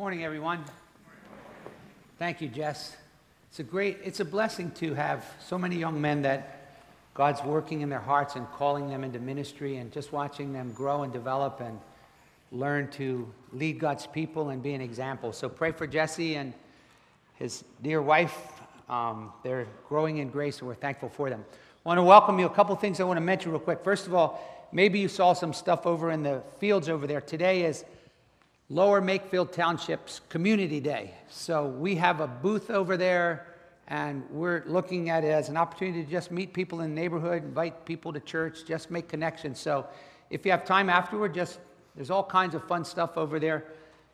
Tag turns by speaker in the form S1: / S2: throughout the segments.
S1: Morning, everyone. Thank you, Jess. It's a great, it's a blessing to have so many young men that God's working in their hearts and calling them into ministry and just watching them grow and develop and learn to lead God's people and be an example. So pray for Jesse and his dear wife. Um, they're growing in grace and we're thankful for them. I want to welcome you. A couple things I want to mention real quick. First of all, maybe you saw some stuff over in the fields over there. Today is Lower Makefield Township's Community Day. So we have a booth over there, and we're looking at it as an opportunity to just meet people in the neighborhood, invite people to church, just make connections. So if you have time afterward, just there's all kinds of fun stuff over there.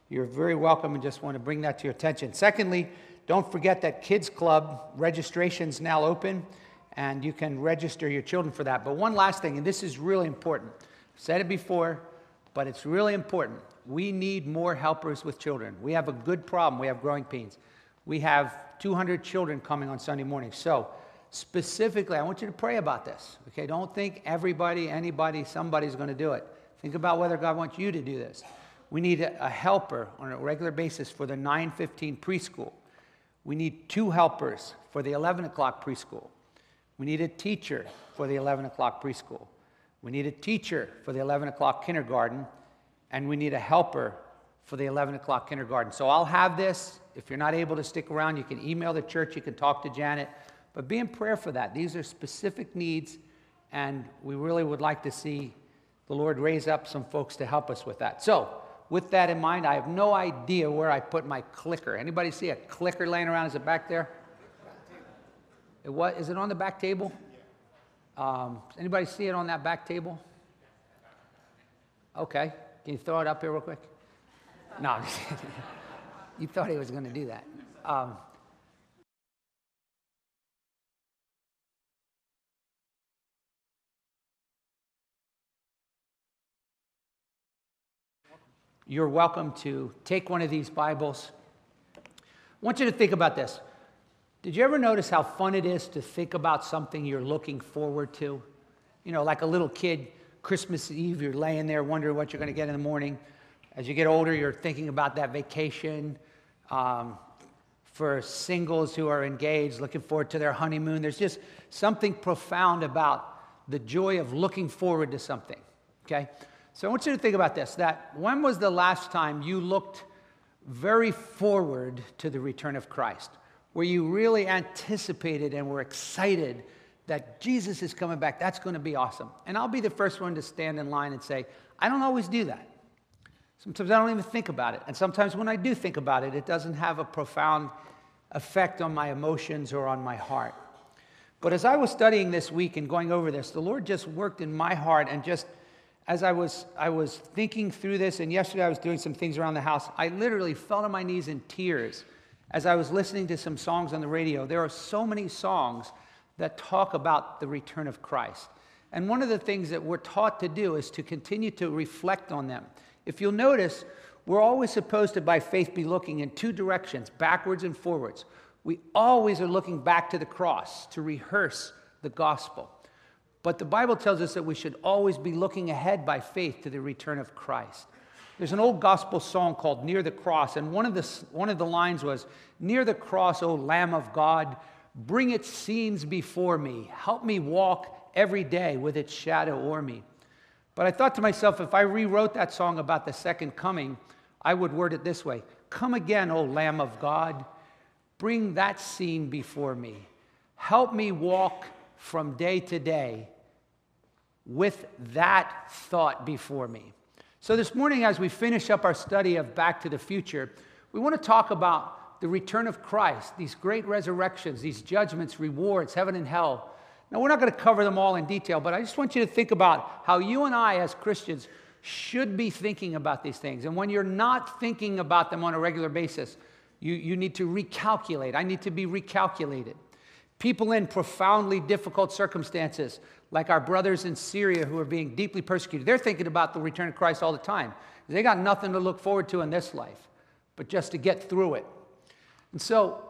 S1: You're very welcome and just want to bring that to your attention. Secondly, don't forget that Kids Club registration's now open and you can register your children for that. But one last thing, and this is really important. I've said it before, but it's really important we need more helpers with children. We have a good problem. We have growing pains. We have 200 children coming on Sunday morning. So, specifically, I want you to pray about this. Okay, don't think everybody, anybody, somebody's going to do it. Think about whether God wants you to do this. We need a, helper on a regular basis for the 915 preschool. We need two helpers for the 11 o'clock preschool. We need a teacher for the 11 o'clock preschool. We need a teacher for the 11 o'clock kindergarten and we need a helper for the 11 o'clock kindergarten. So I'll have this. If you're not able to stick around, you can email the church, you can talk to Janet, but be in prayer for that. These are specific needs, and we really would like to see the Lord raise up some folks to help us with that. So, with that in mind, I have no idea where I put my clicker. Anybody see a clicker laying around? Is it back there? It what? Is it on the back table? Um, anybody see it on that back table? Okay. Can you throw it up here real quick? No, you thought he was going to do that. Um, you're welcome to take one of these Bibles. I want you to think about this. Did you ever notice how fun it is to think about something you're looking forward to? You know, like a little kid, Christmas Eve, you're laying there wondering what you're going to get in the morning. As you get older, you're thinking about that vacation. Um, for singles who are engaged, looking forward to their honeymoon, there's just something profound about the joy of looking forward to something. Okay? So I want you to think about this that when was the last time you looked very forward to the return of Christ? Where you really anticipated and were excited that Jesus is coming back. That's going to be awesome. And I'll be the first one to stand in line and say, I don't always do that. Sometimes I don't even think about it. And sometimes when I do think about it, it doesn't have a profound effect on my emotions or on my heart. But as I was studying this week and going over this, the Lord just worked in my heart and just as I was, I was thinking through this, and yesterday I was doing some things around the house, I literally fell on my knees in tears as I was listening to some songs on the radio. There are so many songs that talk about the return of Christ. And one of the things that we're taught to do is to continue to reflect on them. If you'll notice, we're always supposed to, by faith, be looking in two directions, backwards and forwards. We always are looking back to the cross to rehearse the gospel. But the Bible tells us that we should always be looking ahead by faith to the return of Christ. There's an old gospel song called Near the Cross, and one of the, one of the lines was, Near the cross, O Lamb of God, Bring its scenes before me. Help me walk every day with its shadow o'er me. But I thought to myself, if I rewrote that song about the second coming, I would word it this way Come again, O Lamb of God. Bring that scene before me. Help me walk from day to day with that thought before me. So, this morning, as we finish up our study of Back to the Future, we want to talk about the return of Christ, these great resurrections, these judgments, rewards, heaven and hell. Now, we're not going to cover them all in detail, but I just want you to think about how you and I, as Christians, should be thinking about these things. And when you're not thinking about them on a regular basis, you, you need to recalculate. I need to be recalculated. People in profoundly difficult circumstances, like our brothers in Syria who are being deeply persecuted, they're thinking about the return of Christ all the time. They got nothing to look forward to in this life, but just to get through it. And so,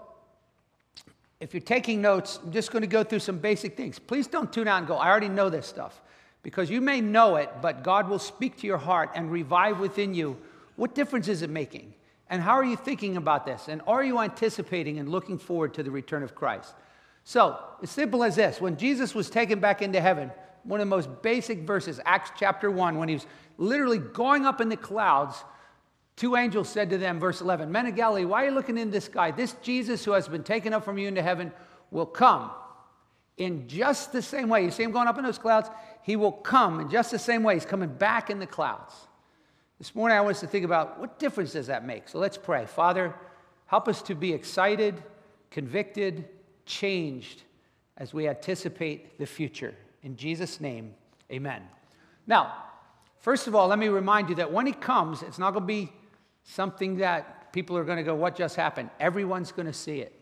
S1: if you're taking notes, I'm just going to go through some basic things. Please don't tune out and go, I already know this stuff. Because you may know it, but God will speak to your heart and revive within you what difference is it making? And how are you thinking about this? And are you anticipating and looking forward to the return of Christ? So, as simple as this when Jesus was taken back into heaven, one of the most basic verses, Acts chapter 1, when he was literally going up in the clouds, two angels said to them, verse 11, Men of Galilee, why are you looking in the sky? This Jesus who has been taken up from you into heaven will come in just the same way. You see him going up in those clouds? He will come in just the same way. He's coming back in the clouds. This morning, I want us to think about what difference does that make? So let's pray. Father, help us to be excited, convicted, changed as we anticipate the future. In Jesus' name, amen. Now, first of all, let me remind you that when he comes, it's not going to be something that people are going to go, What just happened? Everyone's going to see it.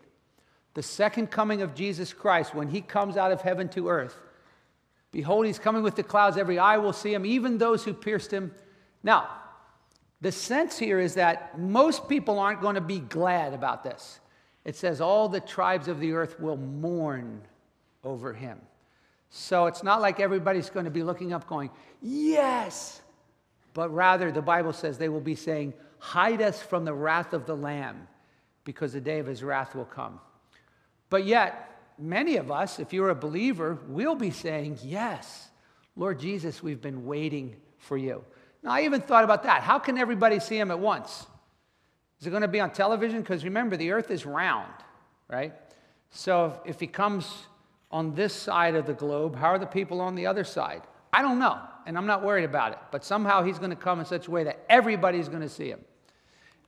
S1: The second coming of Jesus Christ, when he comes out of heaven to earth, behold, he's coming with the clouds. Every eye will see him, even those who pierced him. Now, the sense here is that most people aren't going to be glad about this. It says, All the tribes of the earth will mourn over him. So it's not like everybody's going to be looking up going, Yes! But rather, the Bible says they will be saying, Hide us from the wrath of the Lamb, because the day of his wrath will come. But yet, many of us, if you're a believer, will be saying, Yes, Lord Jesus, we've been waiting for you. Now, I even thought about that. How can everybody see him at once? Is it going to be on television? Because remember, the earth is round, right? So if, he comes on this side of the globe, how are the people on the other side? I don't know, and I'm not worried about it. But somehow he's going to come in such a way that everybody's going to see him.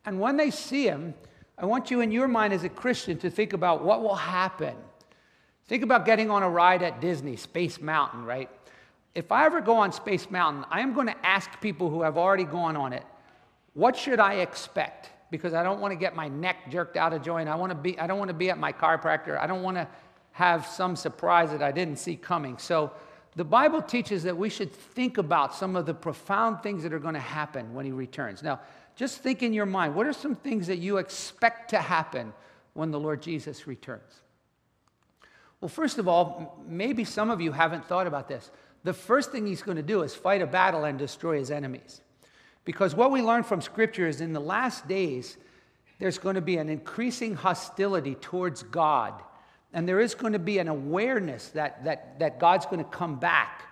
S1: And when they see him, I want you in your mind as a Christian to think about what will happen. Think about getting on a ride at Disney, Space Mountain, right? if I ever go on Space Mountain, I am going to ask people who have already gone on it, what should I expect? Because I don't want to get my neck jerked out of joint. I want to be, I don't want to be at my chiropractor. I don't want to have some surprise that I didn't see coming. So the Bible teaches that we should think about some of the profound things that are going to happen when he returns. Now, just think in your mind, what are some things that you expect to happen when the Lord Jesus returns? Well, first of all, maybe some of you haven't thought about this the first thing he's going to do is fight a battle and destroy his enemies. Because what we learn from Scripture is in the last days, there's going to be an increasing hostility towards God. And there is going to be an awareness that, that, that God's going to come back.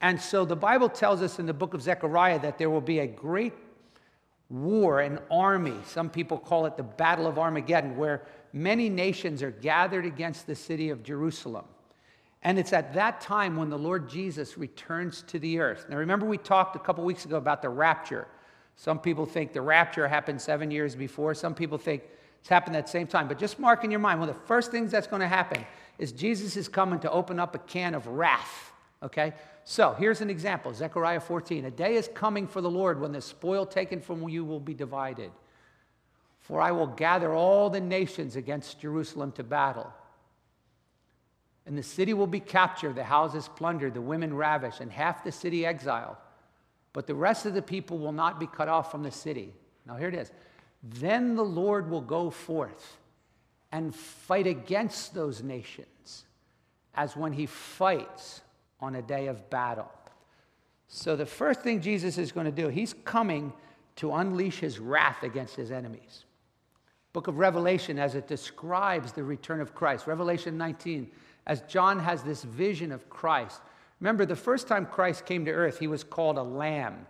S1: And so the Bible tells us in the book of Zechariah that there will be a great war, an army. Some people call it the Battle of Armageddon, where many nations are gathered against the city of Jerusalem. And it's at that time when the Lord Jesus returns to the earth. Now, remember, we talked a couple weeks ago about the rapture. Some people think the rapture happened seven years before, some people think it's happened at the same time. But just mark in your mind, one of the first things that's going to happen is Jesus is coming to open up a can of wrath. Okay? So here's an example Zechariah 14. A day is coming for the Lord when the spoil taken from you will be divided. For I will gather all the nations against Jerusalem to battle. And the city will be captured, the houses plundered, the women ravished, and half the city exiled. But the rest of the people will not be cut off from the city. Now, here it is. Then the Lord will go forth and fight against those nations as when he fights on a day of battle. So, the first thing Jesus is going to do, he's coming to unleash his wrath against his enemies. Book of Revelation, as it describes the return of Christ, Revelation 19 as John has this vision of Christ. Remember, the first time Christ came to earth, he was called a lamb,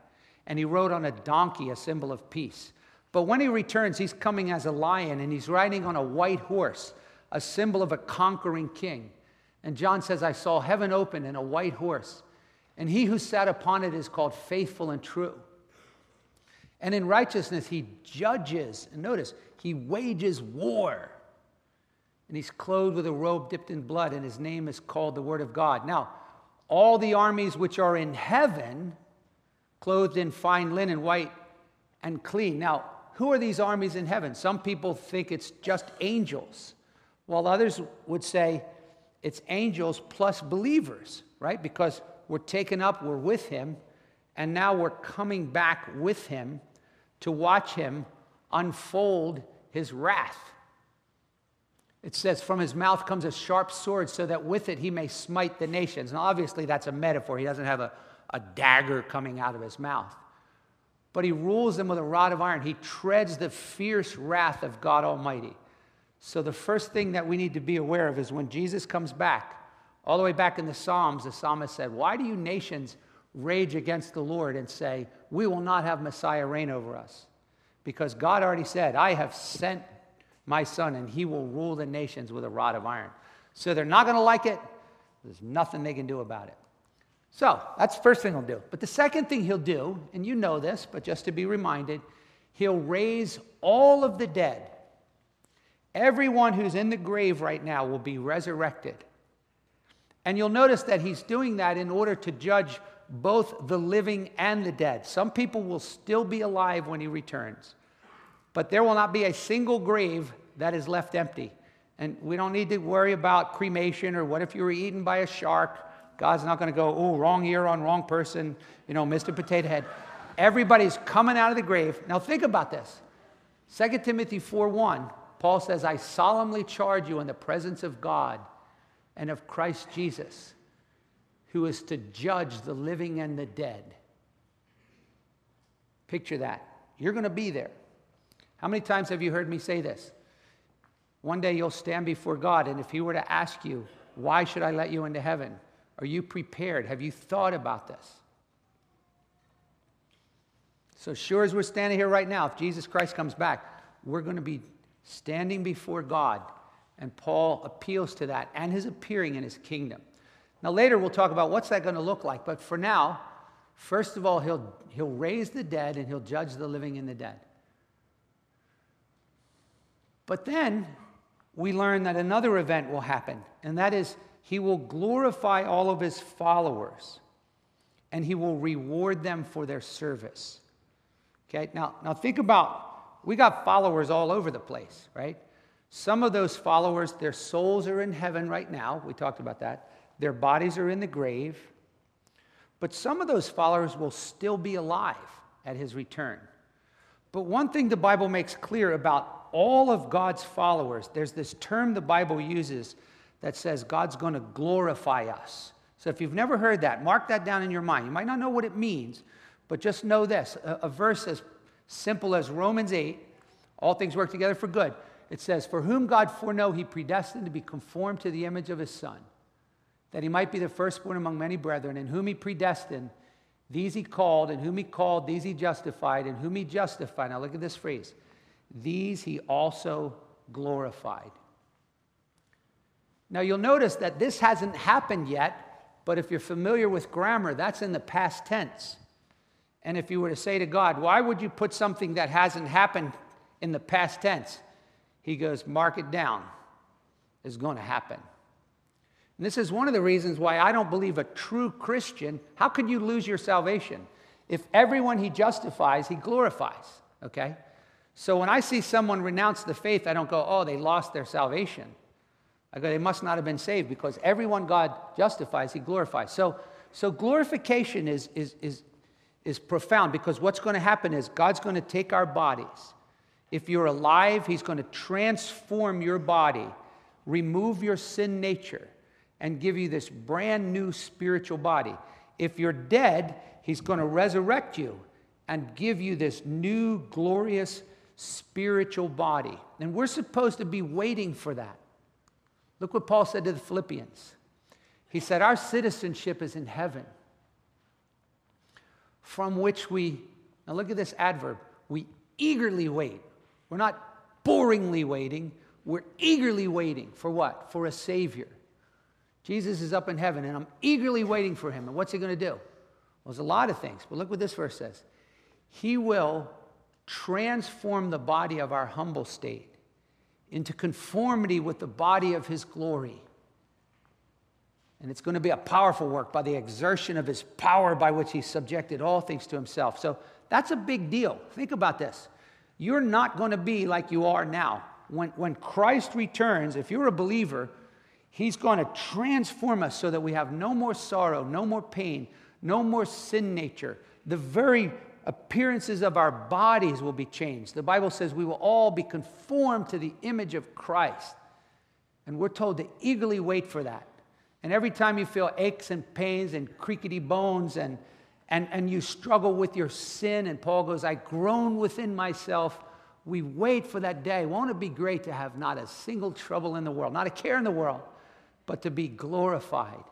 S1: and he rode on a donkey, a symbol of peace. But when he returns, he's coming as a lion, and he's riding on a white horse, a symbol of a conquering king. And John says, I saw heaven open and a white horse, and he who sat upon it is called faithful and true. And in righteousness, he judges, and notice, he wages war and he's clothed with a robe dipped in blood, and his name is called the Word of God. Now, all the armies which are in heaven, clothed in fine linen, white and clean. Now, who are these armies in heaven? Some people think it's just angels, while others would say it's angels plus believers, right? Because we're taken up, we're with him, and now we're coming back with him to watch him unfold his wrath. It says, From his mouth comes a sharp sword, so that with it he may smite the nations. Now, obviously, that's a metaphor. He doesn't have a, a dagger coming out of his mouth. but he rules them with a rod of iron. He treads the fierce wrath of God Almighty. So, the first thing that we need to be aware of is when Jesus comes back, all the way back in the Psalms, the psalmist said, Why do you nations rage against the Lord and say, We will not have Messiah reign over us? Because God already said, I have sent my son, and he will rule the nations with a rod of iron. So they're not going to like it. There's nothing they can do about it. So that's the first thing he'll do. But the second thing he'll do, and you know this, but just to be reminded, he'll raise all of the dead. Everyone who's in the grave right now will be resurrected. And you'll notice that he's doing that in order to judge both the living and the dead. Some people will still be alive when he returns, but there will not be a single grave that is left empty. And we don't need to worry about cremation or what if you were eaten by a shark. God's not going to go, oh, wrong year on wrong person, you know, Mr. Potato Head. Everybody's coming out of the grave. Now think about this. 2 Timothy 4:1, Paul says, I solemnly charge you in the presence of God and of Christ Jesus who is to judge the living and the dead. Picture that. You're going to be there. How many times have you heard me say this? One day you'll stand before God, and if He were to ask you, Why should I let you into heaven? Are you prepared? Have you thought about this? So, sure as we're standing here right now, if Jesus Christ comes back, we're going to be standing before God. And Paul appeals to that and his appearing in his kingdom. Now, later we'll talk about what's that going to look like. But for now, first of all, he'll, he'll raise the dead and he'll judge the living and the dead. But then we learn that another event will happen, and that is he will glorify all of his followers and he will reward them for their service. Okay, now, now think about we got followers all over the place, right? Some of those followers, their souls are in heaven right now. We talked about that. Their bodies are in the grave. But some of those followers will still be alive at his return. But one thing the Bible makes clear about all of God's followers, there's this term the Bible uses that says God's going to glorify us. So if you've never heard that, mark that down in your mind. You might not know what it means, but just know this a, a verse as simple as Romans 8 all things work together for good. It says, For whom God foreknow, he predestined to be conformed to the image of his Son that he might be the firstborn among many brethren, and whom he predestined, these he called, and whom he called, these he justified, and whom he justified. Now look at this phrase these he also glorified. Now you'll notice that this hasn't happened yet, but if you're familiar with grammar, that's in the past tense. And if you were to say to God, why would you put something that hasn't happened in the past tense? He goes, mark it down. It's going to happen. And this is one of the reasons why I don't believe a true Christian, how could you lose your salvation? If everyone he justifies, he glorifies, okay? So when I see someone renounce the faith, I don't go, oh, they lost their salvation. I go, they must not have been saved because everyone God justifies, he glorifies. So, so glorification is, is, is, is profound because what's going to happen is God's going to take our bodies. If you're alive, he's going to transform your body, remove your sin nature and give you this brand new spiritual body. If you're dead, he's going to resurrect you and give you this new glorious spiritual body. And we're supposed to be waiting for that. Look what Paul said to the Philippians. He said, Our citizenship is in heaven, from which we, now look at this adverb, we eagerly wait. We're not boringly waiting, we're eagerly waiting for what? For a Savior Jesus is up in heaven, and I'm eagerly waiting for him. And what's he going to do? Well, there's a lot of things, but look what this verse says. He will transform the body of our humble state into conformity with the body of his glory. And it's going to be a powerful work by the exertion of his power by which he subjected all things to himself. So that's a big deal. Think about this. You're not going to be like you are now. When, when Christ returns, if you're a believer, He's going to transform us so that we have no more sorrow, no more pain, no more sin nature. The very appearances of our bodies will be changed. The Bible says we will all be conformed to the image of Christ. And we're told to eagerly wait for that. And every time you feel aches and pains and creaky bones and, and, and you struggle with your sin, and Paul goes, I groan within myself. We wait for that day. Won't it be great to have not a single trouble in the world, not a care in the world, but to be glorified?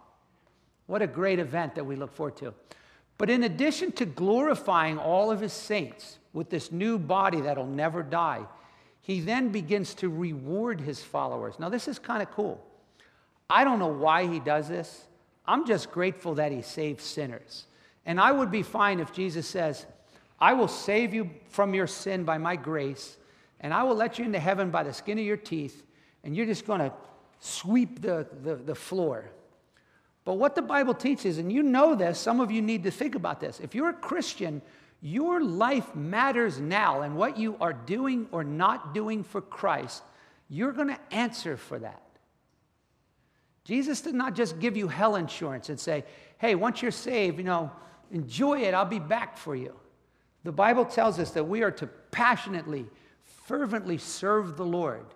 S1: What a great event that we look forward to. But in addition to glorifying all of his saints with this new body that'll never die, he then begins to reward his followers. Now, this is kind of cool. I don't know why he does this. I'm just grateful that he saves sinners. And I would be fine if Jesus says, I will save you from your sin by my grace, and I will let you into heaven by the skin of your teeth, and you're just going to sweep the, the, the floor. But what the Bible teaches, and you know this, some of you need to think about this. If you're a Christian, your life matters now, and what you are doing or not doing for Christ, you're going to answer for that. Jesus did not just give you hell insurance and say, hey, once you're saved, you know, enjoy it, I'll be back for you. The Bible tells us that we are to passionately, fervently serve the Lord.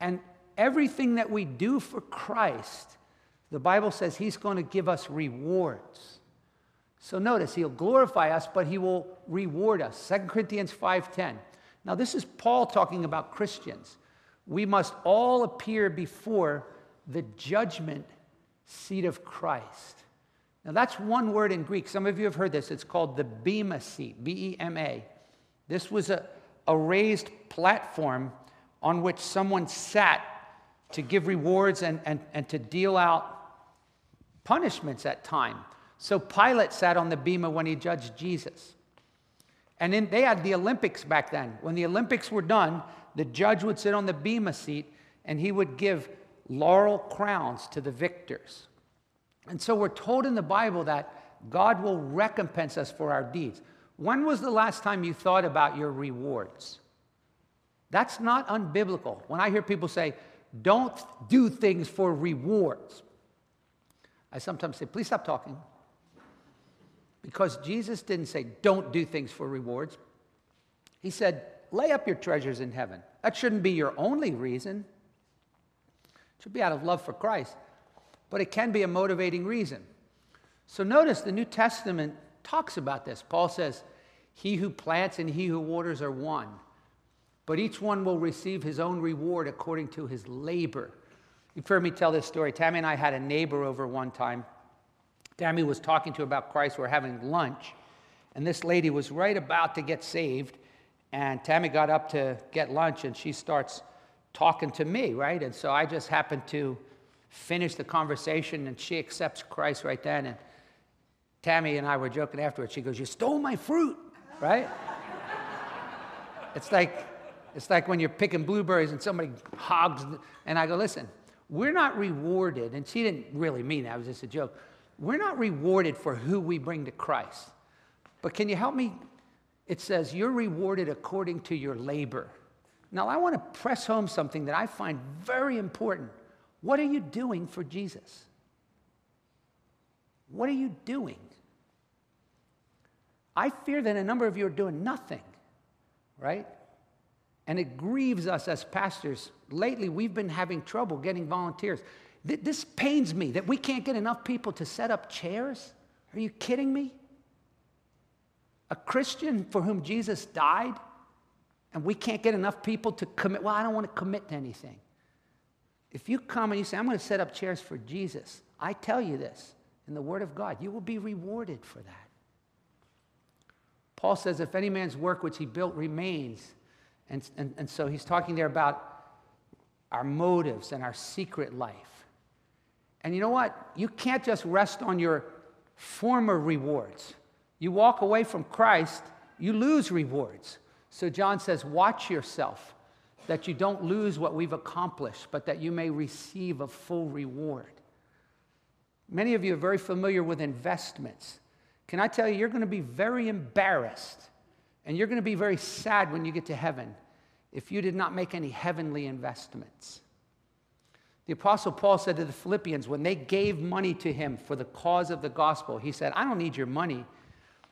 S1: And everything that we do for Christ, the Bible says He's going to give us rewards. So notice, He'll glorify us, but He will reward us. 2 Corinthians 5.10. Now this is Paul talking about Christians. We must all appear before the judgment seat of Christ. Now, that's one word in Greek. Some of you have heard this. It's called the Bema seat, B E M A. This was a, a raised platform on which someone sat to give rewards and, and, and to deal out punishments at time. So Pilate sat on the Bema when he judged Jesus. And then they had the Olympics back then. When the Olympics were done, the judge would sit on the Bema seat and he would give laurel crowns to the victors. And so we're told in the Bible that God will recompense us for our deeds. When was the last time you thought about your rewards? That's not unbiblical. When I hear people say, don't do things for rewards, I sometimes say, please stop talking. Because Jesus didn't say, don't do things for rewards. He said, lay up your treasures in heaven. That shouldn't be your only reason. It should be out of love for Christ but it can be a motivating reason. So notice the New Testament talks about this. Paul says, He who plants and he who waters are one, but each one will receive his own reward according to his labor. You've heard me tell this story. Tammy and I had a neighbor over one time. Tammy was talking to about Christ. We were having lunch, and this lady was right about to get saved. And Tammy got up to get lunch, and she starts talking to me, right? And so I just happened to finish the conversation, and she accepts Christ right then. And Tammy and I were joking afterwards. She goes, You stole my fruit, right? it's like it's like when you're picking blueberries and somebody hogs, and I go, Listen, we're not rewarded, and she didn't really mean that, it was just a joke. We're not rewarded for who we bring to Christ. But can you help me? It says, You're rewarded according to your labor. Now, I want to press home something that I find very important. What are you doing for Jesus? What are you doing? I fear that a number of you are doing nothing, right? And it grieves us as pastors. Lately, we've been having trouble getting volunteers. This pains me that we can't get enough people to set up chairs. Are you kidding me? A Christian for whom Jesus died, and we can't get enough people to commit. Well, I don't want to commit to anything. If you come and you say, I'm going to set up chairs for Jesus, I tell you this in the Word of God, you will be rewarded for that. Paul says, if any man's work which he built remains, and, and, and so he's talking there about our motives and our secret life. And you know what? You can't just rest on your former rewards. You walk away from Christ, you lose rewards. So John says, watch yourself that you don't lose what we've accomplished, but that you may receive a full reward. Many of you are very familiar with investments. Can I tell you, you're going to be very embarrassed and you're going to be very sad when you get to heaven if you did not make any heavenly investments. The Apostle Paul said to the Philippians, when they gave money to him for the cause of the gospel, he said, I don't need your money,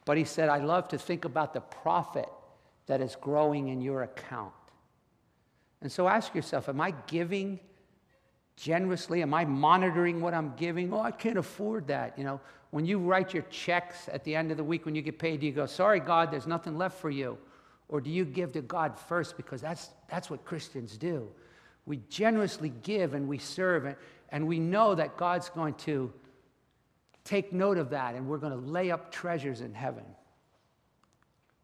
S1: but he said, I love to think about the profit that is growing in your account. And so ask yourself Am I giving generously? Am I monitoring what I'm giving? Oh, I can't afford that. You know, when you write your checks at the end of the week when you get paid, do you go, sorry, God, there's nothing left for you? Or do you give to God first? Because that's, that's what Christians do. We generously give and we serve, and, and we know that God's going to take note of that, and we're going to lay up treasures in heaven.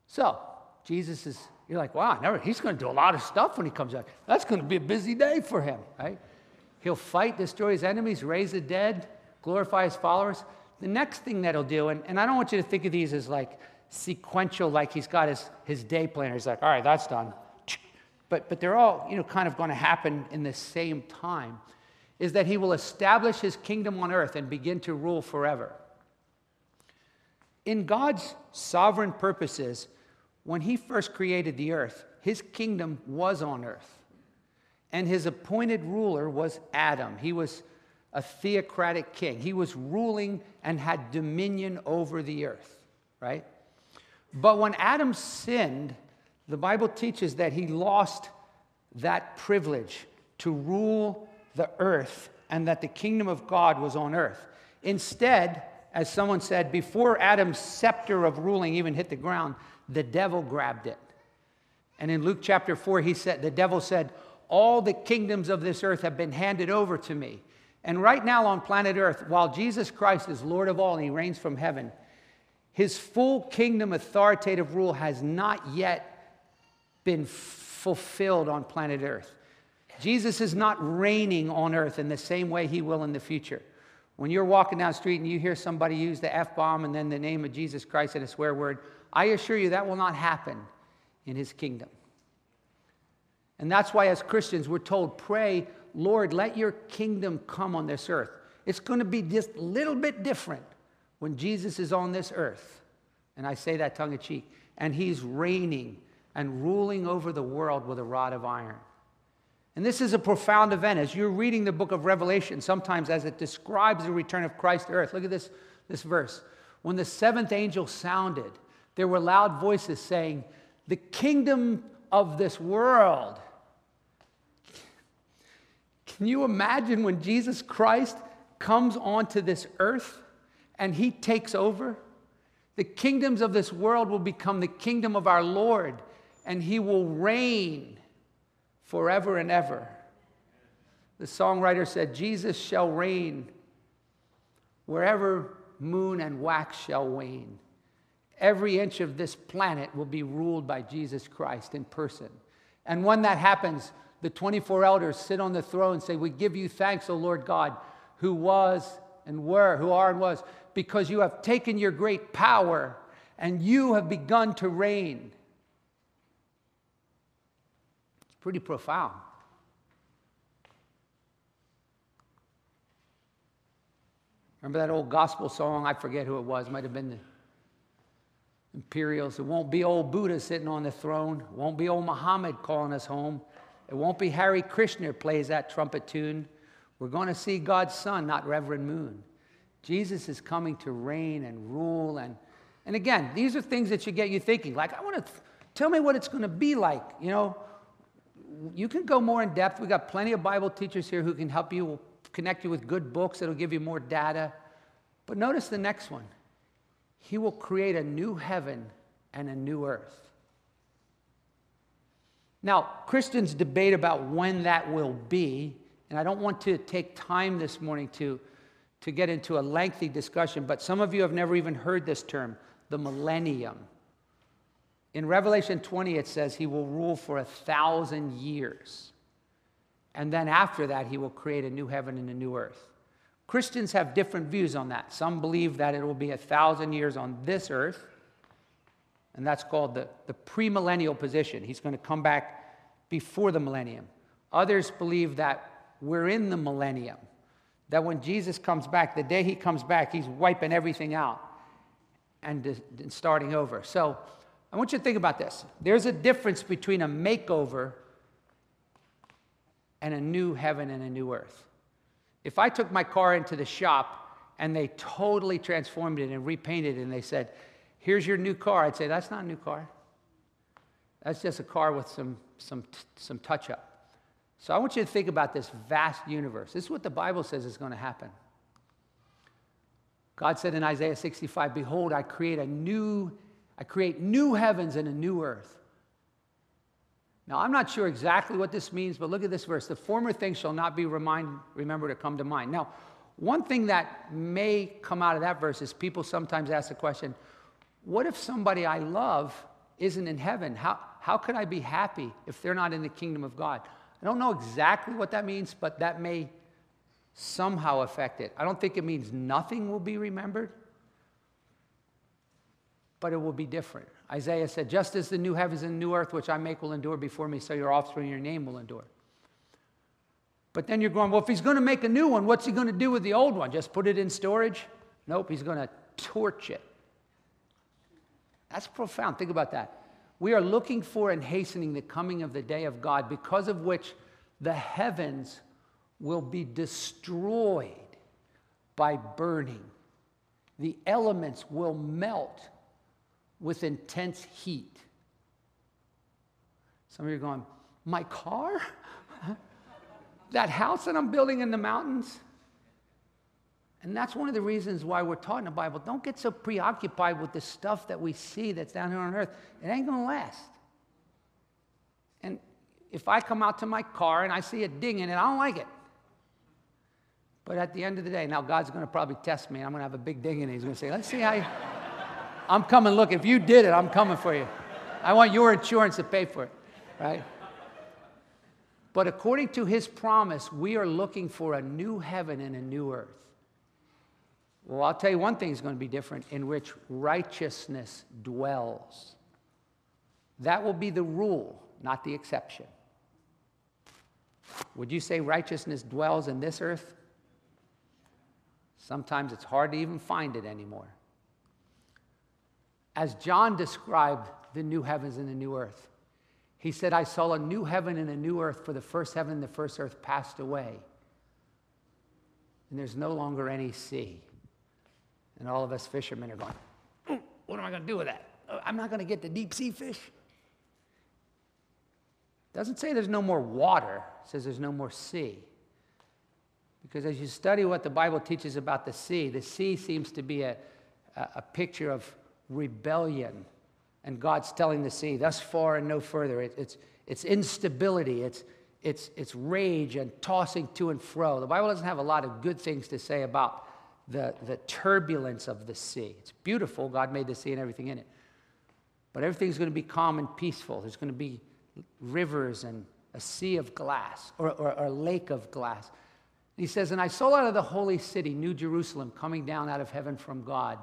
S1: So, Jesus is, you're like, wow, never, he's going to do a lot of stuff when he comes out. That's going to be a busy day for him, right? He'll fight, destroy his enemies, raise the dead, glorify his followers. The next thing that he'll do, and, and I don't want you to think of these as like sequential, like he's got his, his day planner. He's like, all right, that's done. But, but they're all, you know, kind of going to happen in the same time, is that he will establish his kingdom on earth and begin to rule forever. In God's sovereign purposes, when he first created the earth, his kingdom was on earth. And his appointed ruler was Adam. He was a theocratic king. He was ruling and had dominion over the earth, right? But when Adam sinned, the Bible teaches that he lost that privilege to rule the earth and that the kingdom of God was on earth. Instead, as someone said, before Adam's scepter of ruling even hit the ground, the devil grabbed it. And in Luke chapter 4, he said, the devil said, All the kingdoms of this earth have been handed over to me. And right now on planet earth, while Jesus Christ is Lord of all and he reigns from heaven, his full kingdom authoritative rule has not yet been fulfilled on planet Earth. Jesus is not reigning on earth in the same way he will in the future. When you're walking down the street and you hear somebody use the F bomb and then the name of Jesus Christ and a swear word, I assure you that will not happen in his kingdom. And that's why, as Christians, we're told, pray, Lord, let your kingdom come on this earth. It's going to be just a little bit different when Jesus is on this earth, and I say that tongue in cheek, and he's reigning and ruling over the world with a rod of iron. And this is a profound event. As you're reading the book of Revelation, sometimes as it describes the return of Christ to earth, look at this, this verse. When the seventh angel sounded, there were loud voices saying, The kingdom of this world. Can you imagine when Jesus Christ comes onto this earth? and he takes over, the kingdoms of this world will become the kingdom of our Lord, and he will reign forever and ever. The songwriter said, Jesus shall reign wherever moon and wax shall wane. Every inch of this planet will be ruled by Jesus Christ in person. And when that happens, the 24 elders sit on the throne and say, We give you thanks, O Lord God, who was and were, who are and was because you have taken your great power and you have begun to reign. It's pretty profound. Remember that old gospel song? I forget who it was. Might have been the Imperials. It won't be old Buddha sitting on the throne. It won't be old Muhammad calling us home. It won't be Hare Krishna plays that trumpet tune. We're going to see God's Son, not Reverend Moon. Jesus is coming to reign and rule. And, and again, these are things that should get you thinking. Like, I want to th- tell me what it's going to be like. You know, you can go more in depth. We've got plenty of Bible teachers here who can help you we'll connect you with good books that'll give you more data. But notice the next one He will create a new heaven and a new earth. Now, Christians debate about when that will be, and I don't want to take time this morning to to get into a lengthy discussion, but some of you have never even heard this term, the millennium. In Revelation 20, it says he will rule for a thousand years. And then after that, he will create a new heaven and a new earth. Christians have different views on that. Some believe that it will be a thousand years on this earth, and that's called the, the premillennial position. He's going to come back before the millennium. Others believe that we're in the millennium that when Jesus comes back, the day he comes back, he's wiping everything out and, starting over. So I want you to think about this. There's a difference between a makeover and a new heaven and a new earth. If I took my car into the shop and they totally transformed it and repainted it and they said, Here's your new car, I'd say, That's not a new car. That's just a car with some, some, some touch up. So I want you to think about this vast universe. This is what the Bible says is going to happen. God said in Isaiah 65, Behold, I create a new, I create new heavens and a new earth. Now, I'm not sure exactly what this means, but look at this verse. The former things shall not be remind, remembered or come to mind. Now, one thing that may come out of that verse is people sometimes ask the question, what if somebody I love isn't in heaven? How, how could I be happy if they're not in the kingdom of God? I don't know exactly what that means, but that may somehow affect it. I don't think it means nothing will be remembered, but it will be different. Isaiah said, Just as the new heavens and new earth which I make will endure before me, so your offspring and your name will endure. But then you're going, Well, if he's going to make a new one, what's he going to do with the old one? Just put it in storage? Nope, he's going to torch it. That's profound. Think about that. We are looking for and hastening the coming of the day of God, because of which the heavens will be destroyed by burning. The elements will melt with intense heat. Some of you are going, My car? that house that I'm building in the mountains? And that's one of the reasons why we're taught in the Bible don't get so preoccupied with the stuff that we see that's down here on earth. It ain't going to last. And if I come out to my car and I see a ding in it, I don't like it. But at the end of the day, now God's going to probably test me. And I'm going to have a big ding in it. He's going to say, let's see how you. I'm coming. Look, if you did it, I'm coming for you. I want your insurance to pay for it, right? But according to his promise, we are looking for a new heaven and a new earth. Well, I'll tell you one thing is going to be different in which righteousness dwells. That will be the rule, not the exception. Would you say righteousness dwells in this earth? Sometimes it's hard to even find it anymore. As John described the new heavens and the new earth, he said, I saw a new heaven and a new earth, for the first heaven and the first earth passed away. And there's no longer any sea. And all of us fishermen are going, What am I going to do with that? Oh, I'm not going to get the deep sea fish. Doesn't say there's no more water, it says there's no more sea. Because as you study what the Bible teaches about the sea, the sea seems to be a, a, picture of rebellion. And God's telling the sea, thus far and no further. It, it's, it's instability, it's, it's, it's rage and tossing to and fro. The Bible doesn't have a lot of good things to say about the, the turbulence of the sea. It's beautiful. God made the sea and everything in it. But everything's going to be calm and peaceful. There's going to be rivers and a sea of glass or, or, or a lake of glass. He says, And I saw out of the holy city, New Jerusalem, coming down out of heaven from God.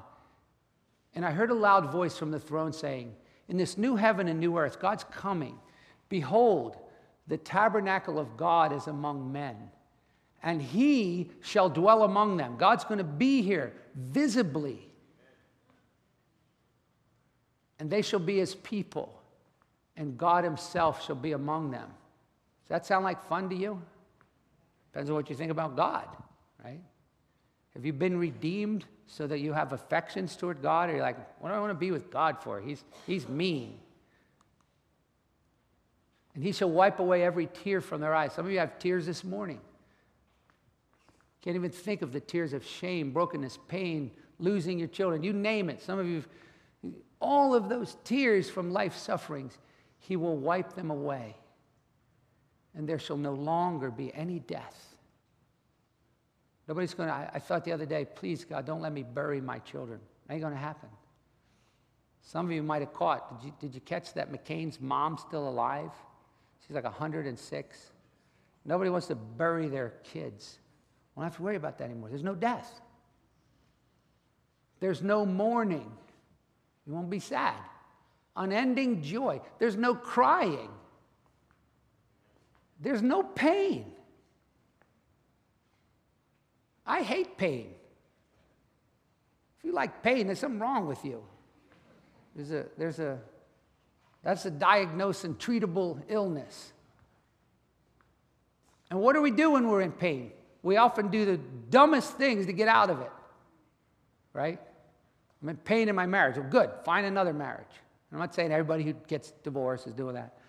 S1: And I heard a loud voice from the throne saying, In this new heaven and new earth, God's coming. Behold, the tabernacle of God is among men, and he shall dwell among them. God's going to be here visibly. And they shall be his people, and God himself shall be among them. Does that sound like fun to you? Depends on what you think about God, right? Have you been redeemed so that you have affections toward God? Or you're like, what do I want to be with God for? He's, he's mean. And he shall wipe away every tear from their eyes. Some of you have tears this morning. Can't even think of the tears of shame, brokenness, pain, losing your children. You name it. Some of you, all of those tears from life sufferings, he will wipe them away and there shall no longer be any death. Nobody's going to, I thought the other day, please, God, don't let me bury my children. Ain't going to happen. Some of you might have caught. Did you, did you catch that McCain's mom still alive? She's like 106. Nobody wants to bury their kids. We don't have to worry about that anymore. There's no death. There's no mourning. You won't be sad. Unending joy. There's no crying. There's no pain. I hate pain. If you like pain, there's something wrong with you. There's a, there's a, that's a diagnosed and treatable illness. And what do we do when we're in pain? We often do the dumbest things to get out of it, right? I'm in pain in my marriage. Well, good, find another marriage. I'm not saying everybody who gets divorced is doing that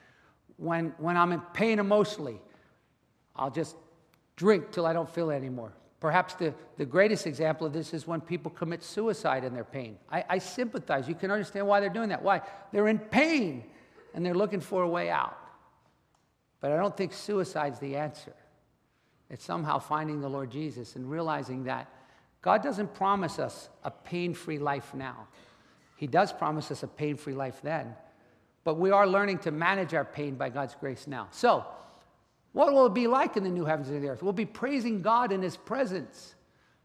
S1: when, when I'm in pain emotionally, I'll just drink till I don't feel it anymore. Perhaps the, the greatest example of this is when people commit suicide in their pain. I, I sympathize. You can understand why they're doing that. Why? They're in pain and they're looking for a way out. But I don't think suicide's the answer. It's somehow finding the Lord Jesus and realizing that God doesn't promise us a pain free life now. He does promise us a pain free life then. But we are learning to manage our pain by God's grace now. So, what will it be like in the new heavens and the earth? We'll be praising God in His presence,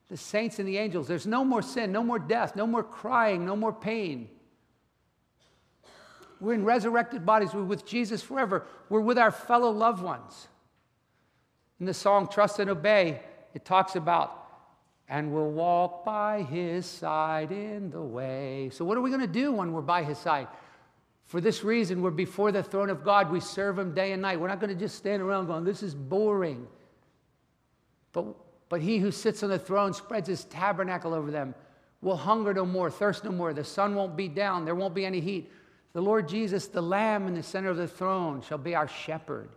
S1: the saints and the angels. There's no more sin, no more death, no more crying, no more pain. We're in resurrected bodies. We're with Jesus forever. We're with our fellow loved ones. In the song Trust and Obey, it talks about, and we'll walk by his side in the way. So, what are we going to do when we're by his side? For this reason, we're before the throne of God. We serve him day and night. We're not going to just stand around going, This is boring. But, but he who sits on the throne spreads his tabernacle over them. We'll hunger no more, thirst no more. The sun won't be down, there won't be any heat. The Lord Jesus, the Lamb in the center of the throne, shall be our shepherd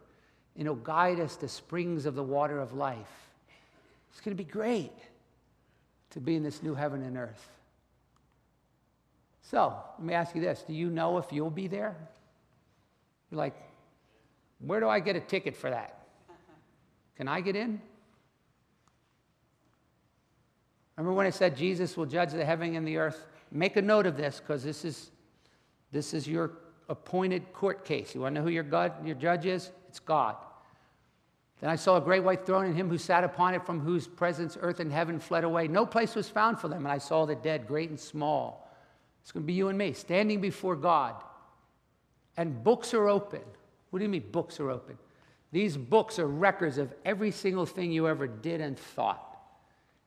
S1: and he'll guide us to springs of the water of life. It's going to be great to be in this new heaven and earth. So, let me ask you this Do you know if you'll be there? You're like, where do I get a ticket for that? Can I get in? Remember when I said Jesus will judge the heaven and the earth? Make a note of this because this is, this is your appointed court case. You want to know who your, God, your judge is? It's God. Then I saw a great white throne and him who sat upon it, from whose presence earth and heaven fled away. No place was found for them. And I saw the dead, great and small. It's going to be you and me, standing before God. And books are open. What do you mean, books are open? These books are records of every single thing you ever did and thought.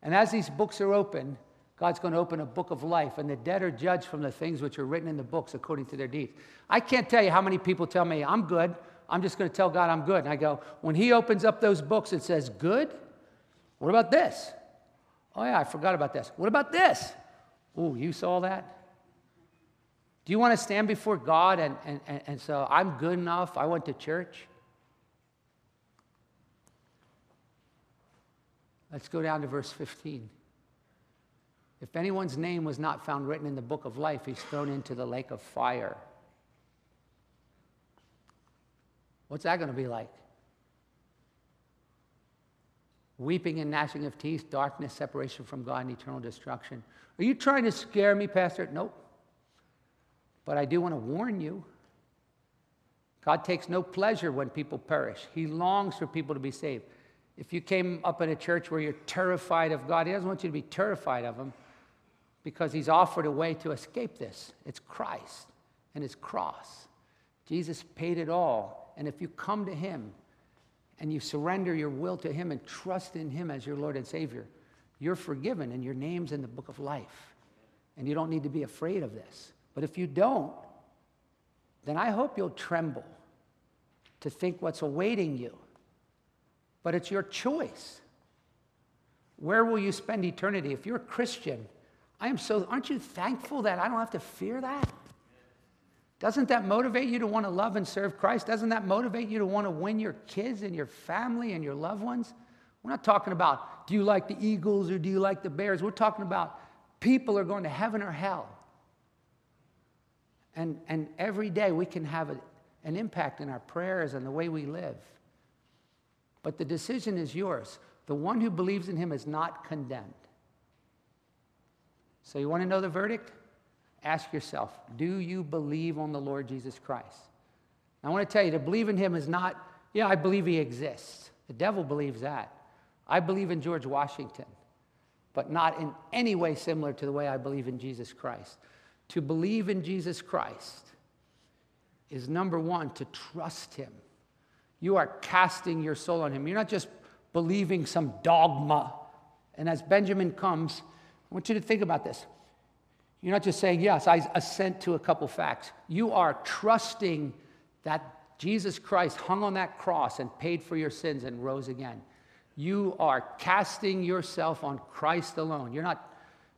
S1: And as these books are open, God's going to open a book of life, and the dead are judged from the things which are written in the books according to their deeds. I can't tell you how many people tell me, I'm good. I'm just going to tell God I'm good. And I go, when He opens up those books, it says, good. What about this? Oh, yeah, I forgot about this. What about this? Oh, you saw that? Do you want to stand before God and, and, and, and so I'm good enough? I went to church. Let's go down to verse 15. If anyone's name was not found written in the book of life, he's thrown into the lake of fire. What's that going to be like? Weeping and gnashing of teeth, darkness, separation from God, and eternal destruction. Are you trying to scare me, Pastor? Nope. But I do want to warn you. God takes no pleasure when people perish. He longs for people to be saved. If you came up in a church where you're terrified of God, He doesn't want you to be terrified of Him because He's offered a way to escape this. It's Christ and His cross. Jesus paid it all and if you come to Him and you surrender your will to Him and trust in Him as your Lord and Savior, you're forgiven and your name's in the book of life. And you don't need to be afraid of this. But if you don't, then I hope you'll tremble to think what's awaiting you. But it's your choice. Where will you spend eternity? If you're a Christian, I am so, aren't you thankful that I don't have to fear that? Doesn't that motivate you to want to love and serve Christ? Doesn't that motivate you to want to win your kids and your family and your loved ones? We're not talking about do you like the Eagles or do you like the Bears? We're talking about people are going to heaven or hell. And, and every day we can have a, an impact in our prayers and the way we live. But the decision is yours. The one who believes in him is not condemned. So, you want to know the verdict? Ask yourself do you believe on the Lord Jesus Christ? I want to tell you to believe in him is not, yeah, I believe he exists. The devil believes that. I believe in George Washington, but not in any way similar to the way I believe in Jesus Christ. To believe in Jesus Christ is number one, to trust him. You are casting your soul on him. You're not just believing some dogma. And as Benjamin comes, I want you to think about this. You're not just saying, Yes, I assent to a couple facts. You are trusting that Jesus Christ hung on that cross and paid for your sins and rose again. You are casting yourself on Christ alone. You're not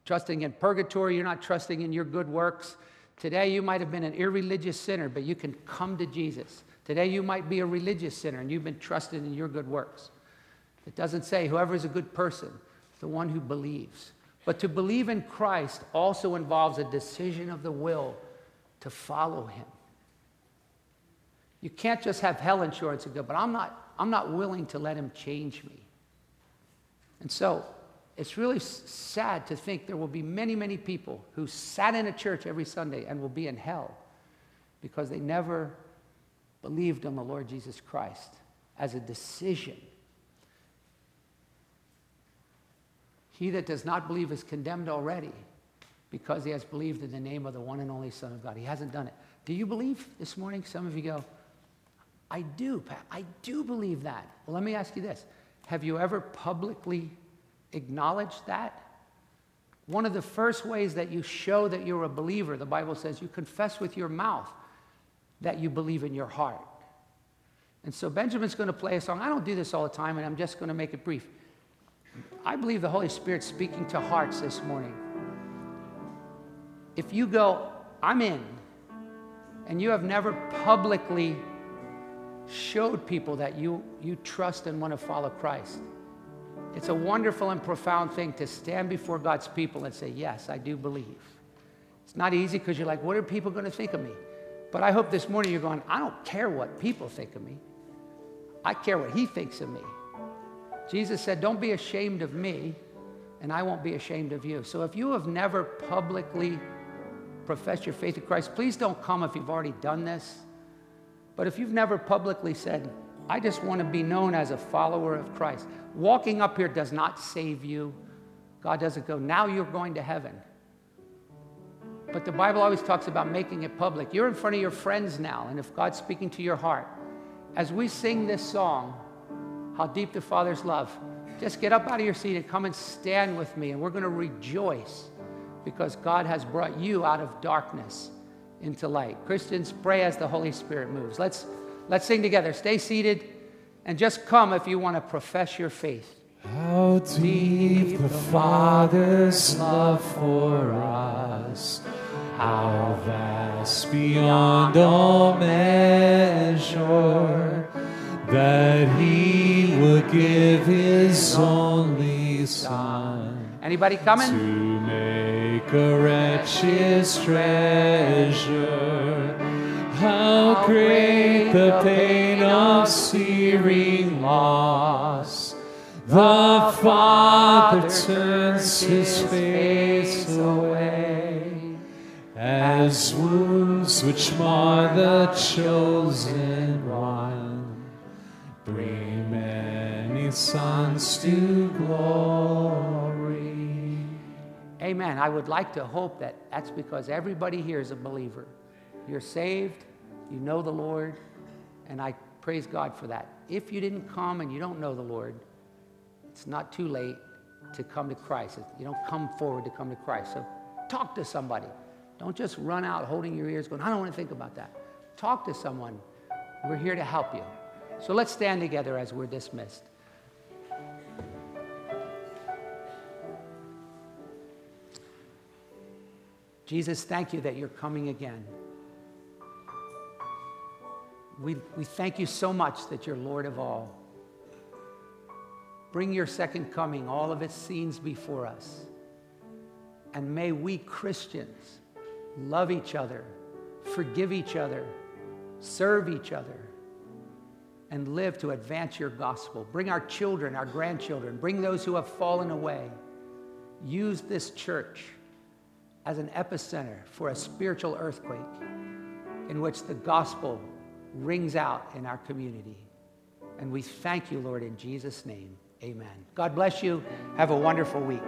S1: trusting in purgatory, you're not trusting in your good works. Today, you might have been an irreligious sinner, but you can come to Jesus. Today you might be a religious sinner and you've been trusted in your good works. It doesn't say whoever is a good person, the one who believes. But to believe in Christ also involves a decision of the will to follow him. You can't just have hell insurance and go, but I'm not, I'm not willing to let him change me. And so it's really sad to think there will be many, many people who sat in a church every Sunday and will be in hell because they never believed on the Lord Jesus Christ as a decision. He that does not believe is condemned already because he has believed in the name of the one and only Son of God. He hasn't done it. Do you believe this morning? Some of you go, I do, Pat. I do believe that. Well, let me ask you this Have you ever publicly acknowledged that? One of the first ways that you show that you're a believer, the Bible says, you confess with your mouth that you believe in your heart. And so Benjamin's going to play a song. I don't do this all the time, and I'm just going to make it brief. I believe the Holy Spirit's speaking to hearts this morning. If you go, I'm in, and you have never publicly showed people that you, you trust and want to follow Christ, it's a wonderful and profound thing to stand before God's people and say, Yes, I do believe. It's not easy because you're like, What are people going to think of me? But I hope this morning you're going, I don't care what people think of me. I care what He thinks of me. Jesus said, Don't be ashamed of me, and I won't be ashamed of you. So if you have never publicly professed your faith in Christ, please don't come if you've already done this. But if you've never publicly said, I just want to be known as a follower of Christ, walking up here does not save you. God doesn't go, now you're going to heaven. But the Bible always talks about making it public. You're in front of your friends now, and if God's speaking to your heart, as we sing this song, How Deep the Father's Love, just get up out of your seat and come and stand with me, and we're going to rejoice because God has brought you out of darkness into light. Christians, pray as the Holy Spirit moves. Let's, let's sing together. Stay seated and just come if you want to profess your faith.
S2: How deep the Father's love for us how vast beyond all measure that he would give his only son.
S1: Anybody coming?
S2: To make a wretch his treasure. How great the pain of searing loss. The Father turns his face away as wounds which mar the chosen bring many sons to glory.
S1: Amen. I would like to hope that that's because everybody here is a believer. You're saved, you know the Lord, and I praise God for that. If you didn't come and you don't know the Lord, it's not too late to come to Christ. You don't come forward to come to Christ. So talk to somebody. Don't just run out holding your ears going, I don't want to think about that. Talk to someone. We're here to help you. So let's stand together as we're dismissed. Jesus, thank you that you're coming again. We, we thank you so much that you're Lord of all. Bring your second coming, all of its scenes before us. And may we Christians love each other, forgive each other, serve each other, and live to advance your gospel. Bring our children, our grandchildren, bring those who have fallen away. Use this church as an epicenter for a spiritual earthquake in which the gospel rings out in our community. And we thank you, Lord, in Jesus' name. Amen. God bless you. Have a wonderful week.